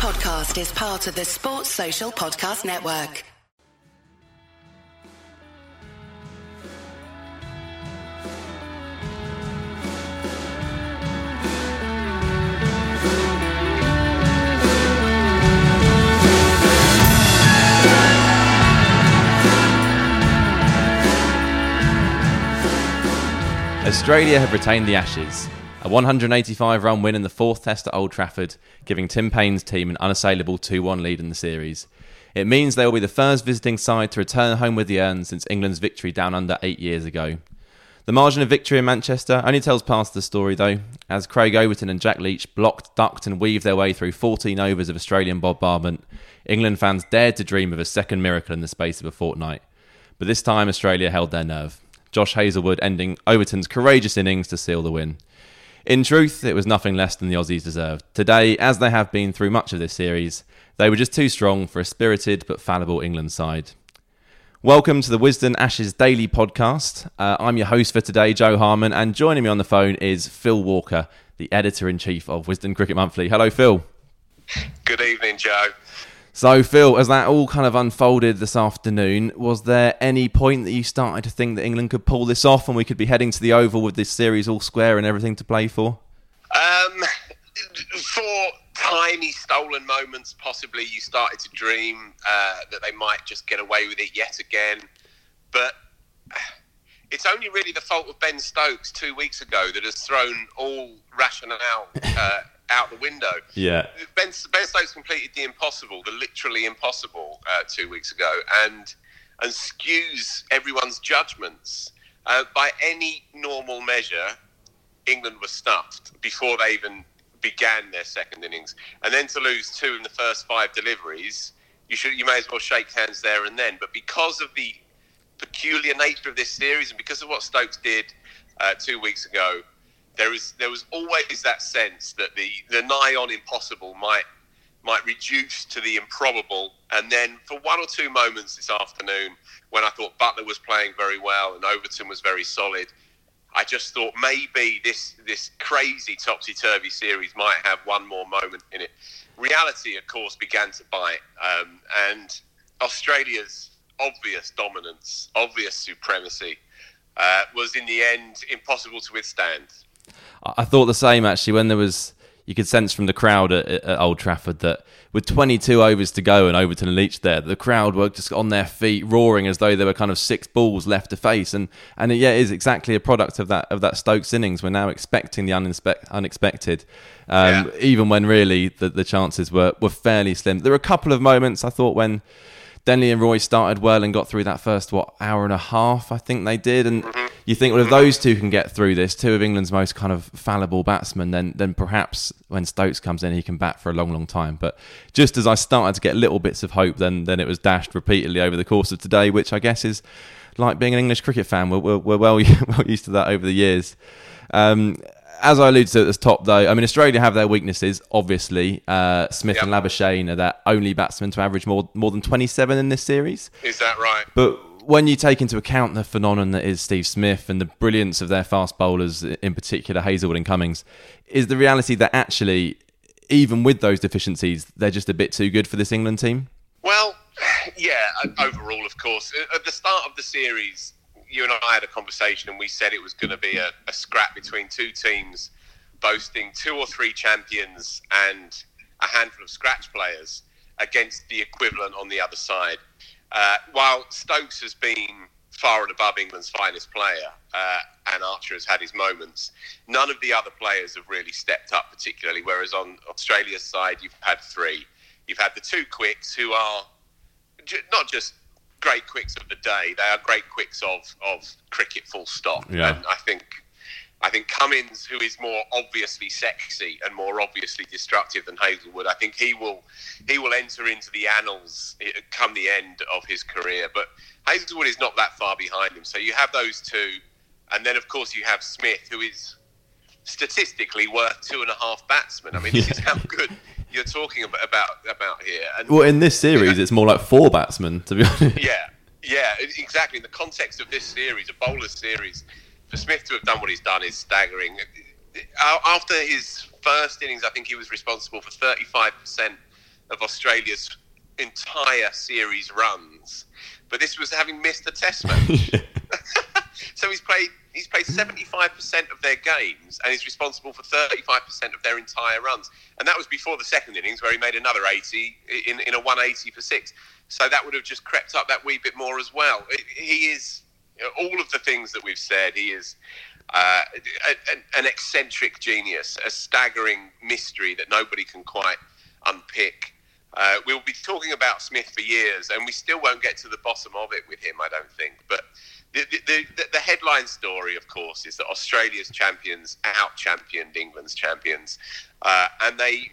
podcast is part of the Sports Social Podcast Network. Australia have retained the Ashes. A 185 run win in the fourth test at Old Trafford, giving Tim Paine's team an unassailable 2 1 lead in the series. It means they will be the first visiting side to return home with the urn since England's victory down under eight years ago. The margin of victory in Manchester only tells part of the story, though, as Craig Overton and Jack Leach blocked, ducked, and weaved their way through 14 overs of Australian bombardment. England fans dared to dream of a second miracle in the space of a fortnight. But this time, Australia held their nerve. Josh Hazlewood ending Overton's courageous innings to seal the win. In truth, it was nothing less than the Aussies deserved. Today, as they have been through much of this series, they were just too strong for a spirited but fallible England side. Welcome to the Wisden Ashes Daily Podcast. Uh, I'm your host for today, Jo Harman, and joining me on the phone is Phil Walker, the editor in chief of Wisden Cricket Monthly. Hello, Phil. Good evening, Joe. So, Phil, as that all kind of unfolded this afternoon, was there any point that you started to think that England could pull this off and we could be heading to the Oval with this series all square and everything to play for? Um, for tiny stolen moments, possibly you started to dream uh, that they might just get away with it yet again. But it's only really the fault of Ben Stokes two weeks ago that has thrown all rationale uh, out the window. Yeah. Ben, ben Stokes completed the impossible, the literally impossible, uh, two weeks ago, and and skews everyone's judgments. Uh, by any normal measure, England was stuffed before they even began their second innings, and then to lose two in the first five deliveries, you should you may as well shake hands there and then. But because of the peculiar nature of this series, and because of what Stokes did uh, two weeks ago, there was there was always that sense that the the nigh on impossible might might reduce to the improbable. And then for one or two moments this afternoon, when I thought Buttler was playing very well and Overton was very solid, I just thought maybe this this crazy topsy turvy series might have one more moment in it. Reality, of course, began to bite, um, and Australia's obvious dominance, obvious supremacy, uh, was in the end impossible to withstand. I thought the same actually when there was you could sense from the crowd at, at, Old Trafford that with 22 overs to go and Overton and Leach there, the crowd were just on their feet, roaring as though there were kind of six balls left to face. And and it, yeah, it is exactly a product of that of that Stokes innings. We're now expecting the unexpected, um, yeah. even when really the, the chances were were fairly slim. There were a couple of moments I thought when. Denley and Roy started well and got through that first what hour and a half, I think they did, and you think, well, if those two can get through this, two of England's most kind of fallible batsmen, then then perhaps when Stokes comes in, he can bat for a long, long time. But just as I started to get little bits of hope, then then it was dashed repeatedly over the course of today, which I guess is like being an English cricket fan. We're, we're, we're well well used to that over the years. Um, as I alluded to at the top, though, I mean, Australia have their weaknesses, obviously. Uh, Smith yep. and Labuschagne are their only batsmen to average more more than 27 in this series. Is that right? But when you take into account the phenomenon that is Steve Smith and the brilliance of their fast bowlers, in particular Hazlewood and Cummins, is the reality that actually, even with those deficiencies, they're just a bit too good for this England team? Well, yeah, overall, of course. At the start of the series, you and I had a conversation and we said it was going to be a, a scrap between two teams boasting two or three champions and a handful of scratch players against the equivalent on the other side. Uh, while Stokes has been far and above England's finest player, uh, and Archer has had his moments, none of the other players have really stepped up particularly. Whereas on Australia's side, you've had three. You've had the two quicks who are not just great quicks of the day; they are great quicks of of cricket. Full stop. Yeah. And I think I think Cummins, who is more obviously sexy and more obviously destructive than Hazlewood, I think he will he will enter into the annals eh, come the end of his career. But Hazlewood is not that far behind him. So you have those two, and then of course you have Smith, who is statistically worth two and a half batsmen. I mean, this is how good you're talking about about, about here. And, well, in this series, it's more like four batsmen, to be honest. Yeah, yeah, exactly. In the context of this series, a bowler series for Smith to have done what he's done is staggering. After his first innings, I think he was responsible for 35% of Australia's entire series runs, but this was having missed a Test match. so he's played he's played 75% of their games and is responsible for 35% of their entire runs. And that was before the second innings where he made another 80 in, in a 180 for six. So that would have just crept up that wee bit more as well. He is all of the things that we've said. He is uh, a, an eccentric genius, a staggering mystery that nobody can quite unpick. Uh, we'll be talking about Smith for years, and we still won't get to the bottom of it with him, I don't think. But the, the, the, the headline story, of course, is that Australia's champions out championed England's champions, uh, and they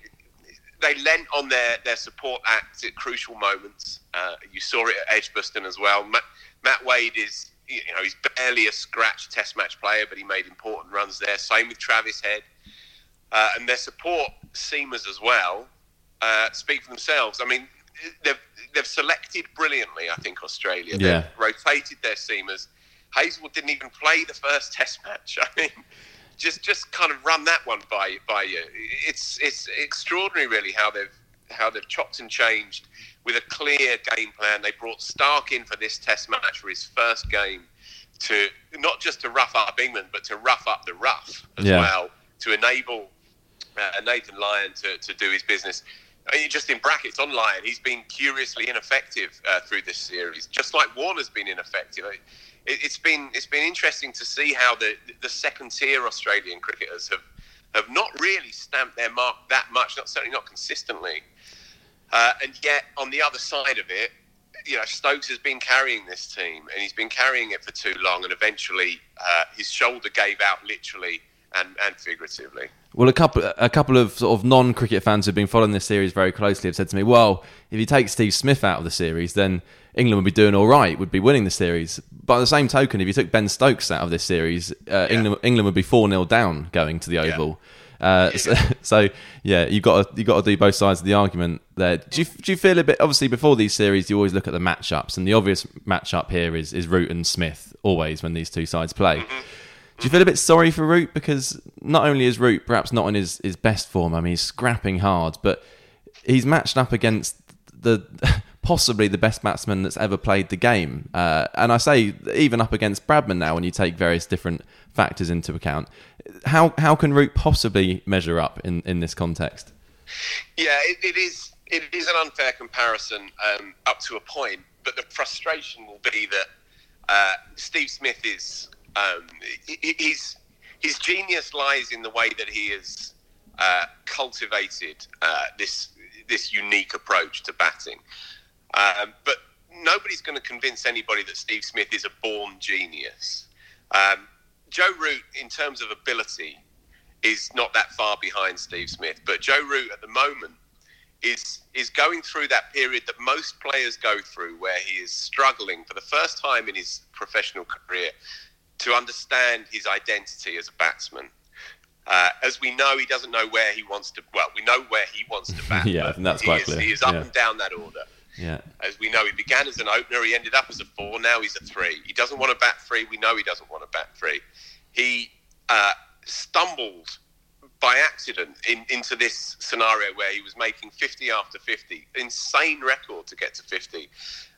they lent on their, their support acts at crucial moments. Uh, you saw it at Edgbaston as well. Matt, Matt Wade is you know he's barely a scratch Test match player, but he made important runs there. Same with Travis Head, uh, and their support seamers as well uh, speak for themselves. I mean, they've they've selected brilliantly. I think Australia. Yeah. They've rotated their seamers. Hazlewood didn't even play the first Test match. I mean, just just kind of run that one by by you. It's it's extraordinary, really, how they've how they've chopped and changed with a clear game plan. They brought Starc in for this Test match for his first game to not just to rough up England, but to rough up the rough as Yeah. well to enable uh, Nathan Lyon to, to do his business. I mean, just in brackets on Lyon, he's been curiously ineffective uh, through this series, just like Warner's been ineffective. It, it's been it's been interesting to see how the the second tier Australian cricketers have have not really stamped their mark that much, not certainly not consistently. Uh, and yet, on the other side of it, you know, Stokes has been carrying this team, and he's been carrying it for too long, and eventually uh, his shoulder gave out, literally and, and figuratively. Well, a couple a couple of sort of non cricket fans who've been following this series very closely have said to me, "Well, if you take Steve Smith out of the series, then England would be doing all right, would be winning the series. But by the same token, if you took Ben Stokes out of this series, uh, England England would be four 0 down going to the Oval." Uh, so, so yeah, you got to you got to do both sides of the argument there. Do you do you feel a bit? Obviously, before these series, you always look at the matchups, and the obvious matchup here is is Root and Smith always when these two sides play. Do you feel a bit sorry for Root because not only is Root perhaps not in his, his best form, I mean he's scrapping hard, but he's matched up against the possibly the best batsman that's ever played the game, uh, and I say even up against Bradman now when you take various different factors into account. How how can Root possibly measure up in, in this context? Yeah, it, it is. It is an unfair comparison um, up to a point, but the frustration will be that uh, Steve Smith is um, he's his genius lies in the way that he has uh, cultivated uh, this this unique approach to batting. Um, but nobody's going to convince anybody that Steve Smith is a born genius. Um, Joe Root, in terms of ability, is not that far behind Steve Smith. But Joe Root at the moment is is going through that period that most players go through, where he is struggling for the first time in his professional career to understand his identity as a batsman. Uh, as we know, he doesn't know where he wants to. Well, we know where he wants to bat. Yeah, and that's quite is, clear. He is up Yeah. and down that order. Yeah, As we know, he began as an opener. He ended up as a four. Now he's a three. He doesn't want to bat three. We know he doesn't want to bat three. He uh, stumbled by accident in, into this scenario where he was making 50 after 50. Insane record to get to 50.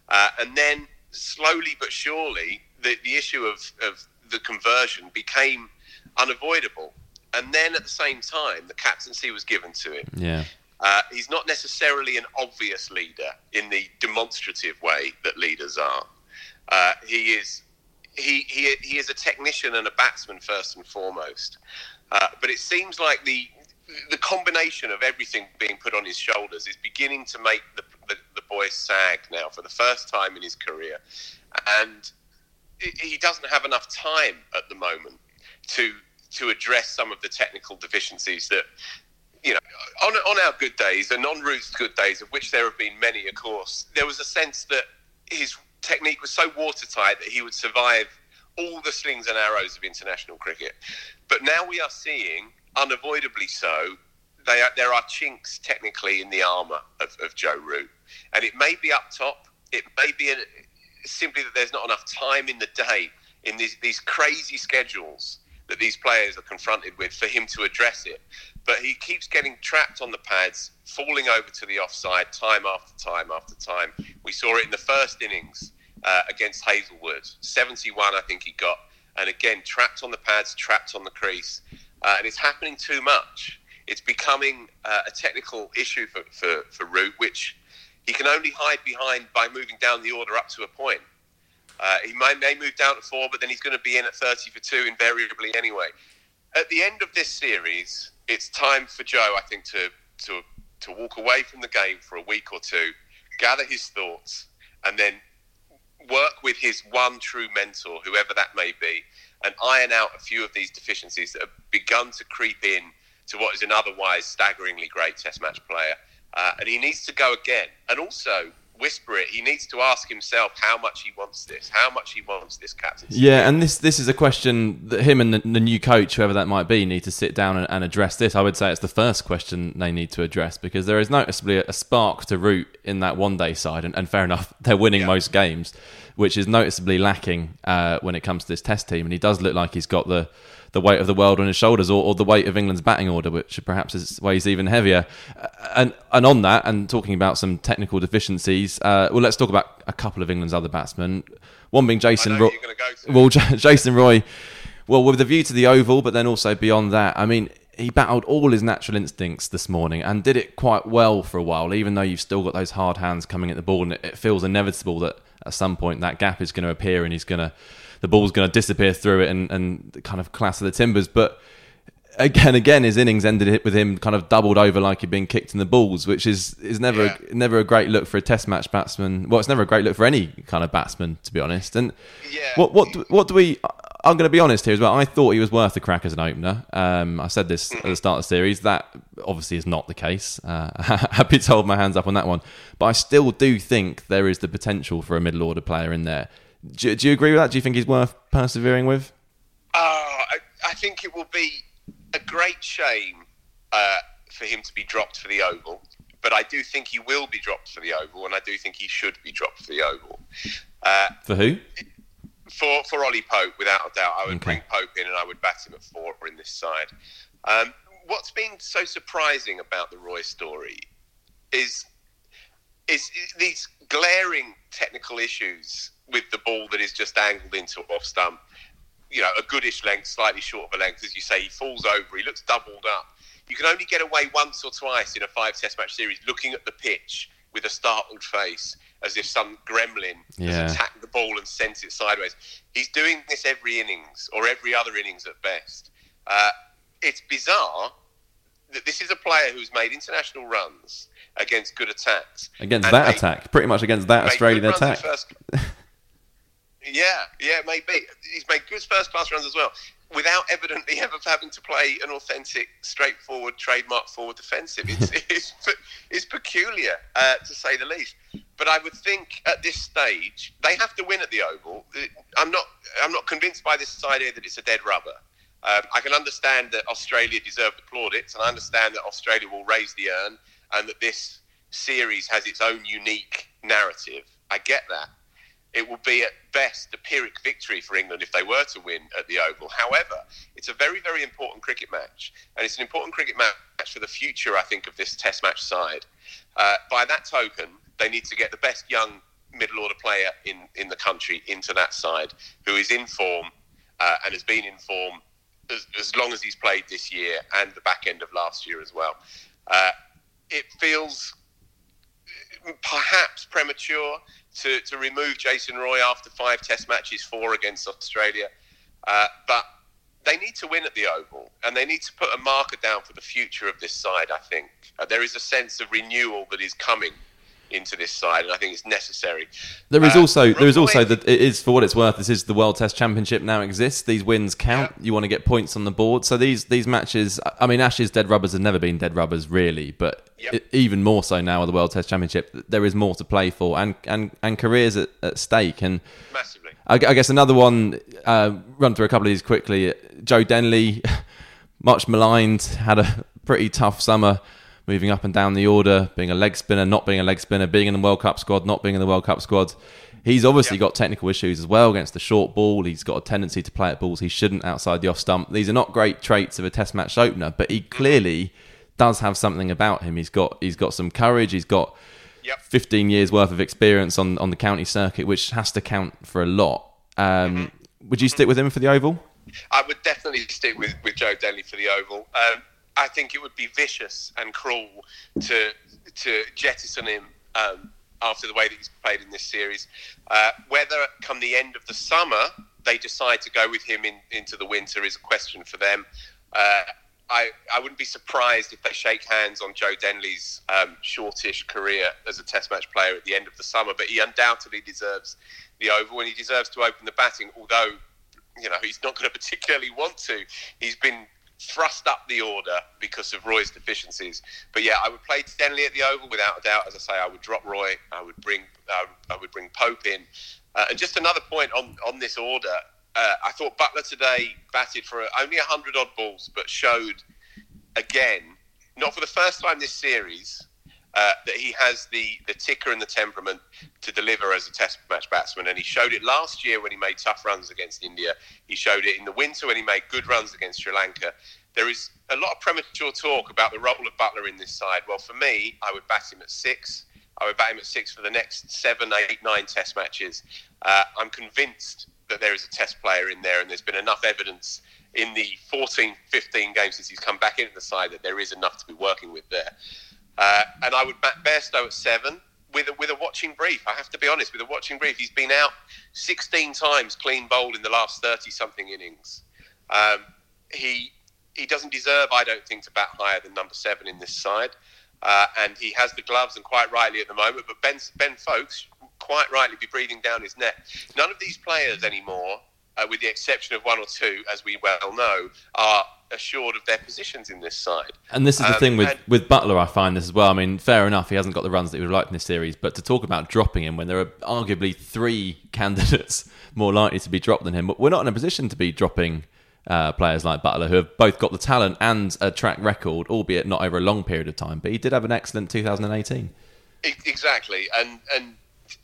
Uh, and then slowly but surely, the, the issue of, of the conversion became unavoidable. And then at the same time, the captaincy was given to him. yeah, Uh, he's not necessarily an obvious leader in the demonstrative way that leaders are. Uh, he is he, he he is a technician and a batsman first and foremost. Uh, but it seems like the the combination of everything being put on his shoulders is beginning to make the, the, the boy sag now for the first time in his career, and he- doesn't have enough time at the moment to to address some of the technical deficiencies that you know, on, on our good days and on Root's good days, of which there have been many, of course, there was a sense that his technique was so watertight that he would survive all the slings and arrows of international cricket. But now we are seeing, unavoidably so, are, there are chinks technically in the armour of, of Joe Root. And it may be up top, it may be simply that there's not enough time in the day in these, these crazy schedules that these players are confronted with for him to address it. But he keeps getting trapped on the pads, falling over to the offside time after time after time. We saw it in the first innings uh, against Hazlewood, 71, I think he got. And again, trapped on the pads, trapped on the crease. Uh, and it's happening too much. It's becoming uh, a technical issue for, for, for Root, which he can only hide behind by moving down the order up to a point. Uh, he may, may move down to four, but then he's going to be in at 30 for two invariably anyway. At the end of this series, it's time for Joe, I think, to, to, to walk away from the game for a week or two, gather his thoughts, and then work with his one true mentor, whoever that may be, and iron out a few of these deficiencies that have begun to creep in to what is an otherwise staggeringly great Test match player. Uh, and he needs to go again. And also, whisper it. He needs to ask himself how much he wants this, how much he wants this captain. Yeah, and this this is a question that him and the, the new coach, whoever that might be, need to sit down and, and, address this. I would say it's the first question they need to address because there is noticeably a, a spark to Root in that one day side, and, and fair enough, they're winning yeah. most games, which is noticeably lacking uh, when it comes to this Test team, and he does look like he's got the the weight of the world on his shoulders, or, or the weight of England's batting order, which perhaps is, weighs even heavier. Uh, and and on that, and talking about some technical deficiencies, uh, well, let's talk about a couple of England's other batsmen. One being Jason Roy. Well, Jason Roy. Well, with a view to the Oval, but then also beyond that, I mean, he battled all his natural instincts this morning and did it quite well for a while, even though you've still got those hard hands coming at the ball, and it, it feels inevitable that at some point that gap is going to appear and he's going to the ball's going to disappear through it and, and kind of class of the timbers. But again, again, his innings ended with him kind of doubled over like he'd been kicked in the balls, which is is never yeah. a, never a great look for a Test match batsman. Well, it's never a great look for any kind of batsman, to be honest. And yeah. what what what do we? I'm going to be honest here as well. I thought he was worth a crack as an opener. Um, I said this at the start of the series. That obviously is not the case. Uh, happy to hold my hands up on that one. But I still do think there is the potential for a middle order player in there. Do, do you agree with that? Do you think he's worth persevering with? Uh, I, I think it will be a great shame uh, for him to be dropped for the Oval, but I do think he will be dropped for the Oval, and I do think he should be dropped for the Oval. Uh, for who? For for Ollie Pope, without a doubt, I would okay. bring Pope in, and I would bat him at four in this side. Um, what's been so surprising about the Roy story is is these glaring technical issues with the ball that is just angled into off stump. You know, a goodish length, slightly short of a length, as you say. He falls over. He looks doubled up. You can only get away once or twice in a five Test match series, looking at the pitch with a startled face, as if some gremlin yeah. has attacked the ball and sent it sideways. He's doing this every innings or every other innings at best. Uh, it's bizarre that this is a player who's made international runs against good attacks. Against that attack, pretty much against that Australian attack. First, Yeah, yeah, maybe. He's made good first class runs as well, without evidently ever having to play an authentic, straightforward, trademark forward defensive. It's, it's, it's peculiar, uh, to say the least. But I would think at this stage they have to win at the Oval. I'm not. I'm not convinced by this idea that it's a dead rubber. Um, I can understand that Australia deserve the plaudits, and I understand that Australia will raise the urn, and that this series has its own unique narrative. I get that it will be at best a Pyrrhic victory for England if they were to win at the Oval. However, it's a very, very important cricket match, and it's an important cricket match for the future, I think, of this Test match side. Uh, by that token, they need to get the best young middle order player in, in the country into that side who is in form uh, and has been in form as, as, long as he's played this year and the back end of last year as well. Uh, it feels perhaps premature to, to remove Jason Roy after five Test matches, four against Australia. Uh, but they need to win at the Oval, and they need to put a marker down for the future of this side. I think uh, there is a sense of renewal that is coming into this side, and I think it's necessary. There is uh, also there is also that it is for what it's worth. This is the World Test Championship now exists. These wins count. Yeah. You want to get points on the board. So these these matches. I mean, Ashes dead rubbers have never been dead rubbers really, but yep. it, even more so now with the World Test Championship. There is more to play for, and and and careers at, at stake. And massively. I, I guess another one. Uh, run through a couple of these quickly. Joe Denley, much maligned, had a pretty tough summer moving up and down the order, being a leg spinner, not being a leg spinner, being in the World Cup squad, not being in the World Cup squad. He's obviously got technical issues as well against the short ball. He's got a tendency to play at balls he shouldn't outside the off stump. These are not great traits of a Test match opener, but he clearly does have something about him. He's got he's got some courage. He's got Yep. 15 years worth of experience on, on the county circuit, which has to count for a lot. Um, Would you stick with him for the Oval? I would definitely stick with, with Joe Denley for the Oval. Um, I think it would be vicious and cruel to to jettison him um, after the way that he's played in this series. Uh, whether come the end of the summer they decide to go with him in, into the winter is a question for them. Uh, I, I wouldn't be surprised if they shake hands on Joe Denley's um, shortish career as a Test match player at the end of the summer, but he undoubtedly deserves the Oval and he deserves to open the batting, although you know he's not going to particularly want to. He's been thrust up the order because of Roy's deficiencies. But yeah, I would play Denley at the Oval without a doubt. As I say, I would drop Roy. I would bring uh, I would bring Pope in. Uh, and just another point on on this order. Uh, I thought Buttler today batted for only 100 odd balls, but showed again, not for the first time this series, uh, that he has the, the ticker and the temperament to deliver as a test match batsman. And he showed it last year when he made tough runs against India. He showed it in the winter when he made good runs against Sri Lanka. There is a lot of premature talk about the role of Buttler in this side. Well, for me, I would bat him at six. I would bat him at six for the next seven, eight, nine test matches. Uh, I'm convinced that there is a test player in there, and there's been enough evidence in the 14, 15 games since he's come back into the side that there is enough to be working with there. Uh, and I would bat Bairstow at seven with a, with a watching brief. I have to be honest, with a watching brief, he's been out 16 times clean bowled in the last 30 something innings. Um, he he doesn't deserve, I don't think, to bat higher than number seven in this side. Uh, and he has the gloves, and quite rightly at the moment. But Ben Ben Foakes quite rightly be breathing down his neck. None of these players anymore, uh, with the exception of one or two, as we well know, are assured of their positions in this side. And this is the Um, thing with, and- with Buttler, I find this as well. I mean, fair enough, he hasn't got the runs that he would like in this series, but to talk about dropping him when there are arguably three candidates more likely to be dropped than him, but we're not in a position to be dropping uh, players like Buttler who have both got the talent and a track record, albeit not over a long period of time. But he did have an excellent 2018. E- Exactly, and and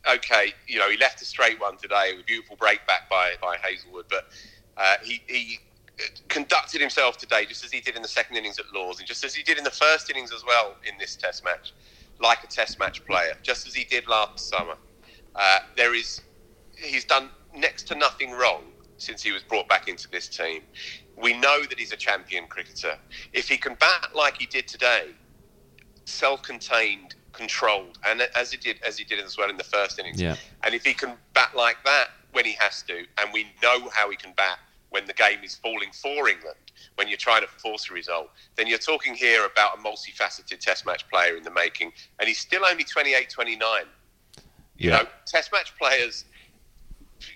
okay, you know, he left a straight one today with a beautiful break back by by Hazlewood, but uh, he he conducted himself today just as he did in the second innings at Lord's and just as he did in the first innings as well in this Test match, like a Test match player, just as he did last summer. Uh, there is he's done next to nothing wrong since he was brought back into this team. We know that he's a champion cricketer. If he can bat like he did today, self-contained, controlled, and as he did as he did as well in the first innings. Yeah. And if he can bat like that when he has to, and we know how he can bat when the game is falling for England, when you're trying to force a result, then you're talking here about a multifaceted Test match player in the making, and he's still only 28, 29. You Yeah. know, Test match players.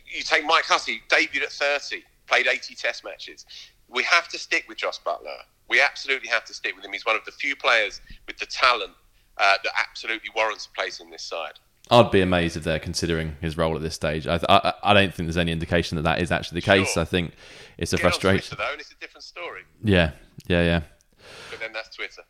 You take Mike Hussey, debuted at 30, played 80 Test matches. We have to stick with Jos Buttler. We absolutely have to stick with him. He's one of the few players with the talent uh, that absolutely warrants a place in this side. I'd be amazed if they're considering his role at this stage. I, I, I don't think there's any indication that that is actually the case. Sure. I think it's a Get frustration. Twitter, though, and it's a different story. Yeah, yeah, yeah. But then that's Twitter.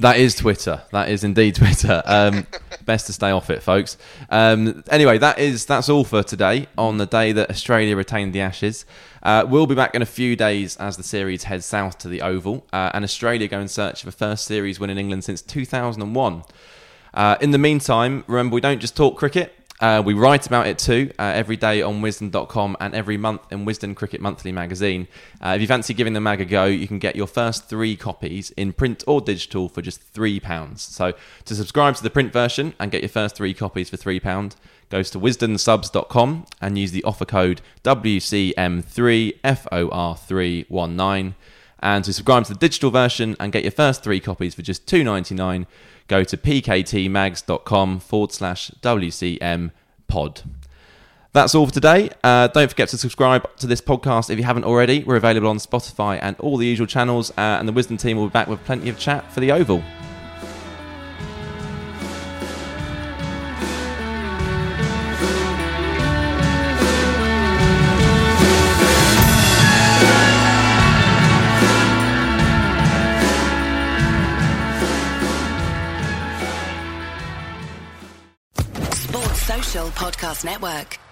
That is Twitter. That is indeed Twitter. Um, best to stay off it, folks. Um, anyway, that is that's all for today. On the day that Australia retained the Ashes, uh, we'll be back in a few days as the series heads south to the Oval, uh, and Australia go in search of a first series win in England since 2001. Uh, in the meantime, remember we don't just talk cricket. Uh, we write about it too uh, every day on wisden.com and every month in Wisden Cricket Monthly magazine. Uh, if you fancy giving the mag a go, you can get your first three copies in print or digital for just £3. So to subscribe to the print version and get your first three copies for £3, goes to wisdensubs.com and use the offer code WCM3FOR319. And to subscribe to the digital version and get your first three copies for just two ninety nine, go to pktmags.com forward slash WCM pod. That's all for today. Uh, don't forget to subscribe to this podcast if you haven't already. We're available on Spotify and all the usual channels, uh, and the Wisden team will be back with plenty of chat for the Oval. Podcast Network.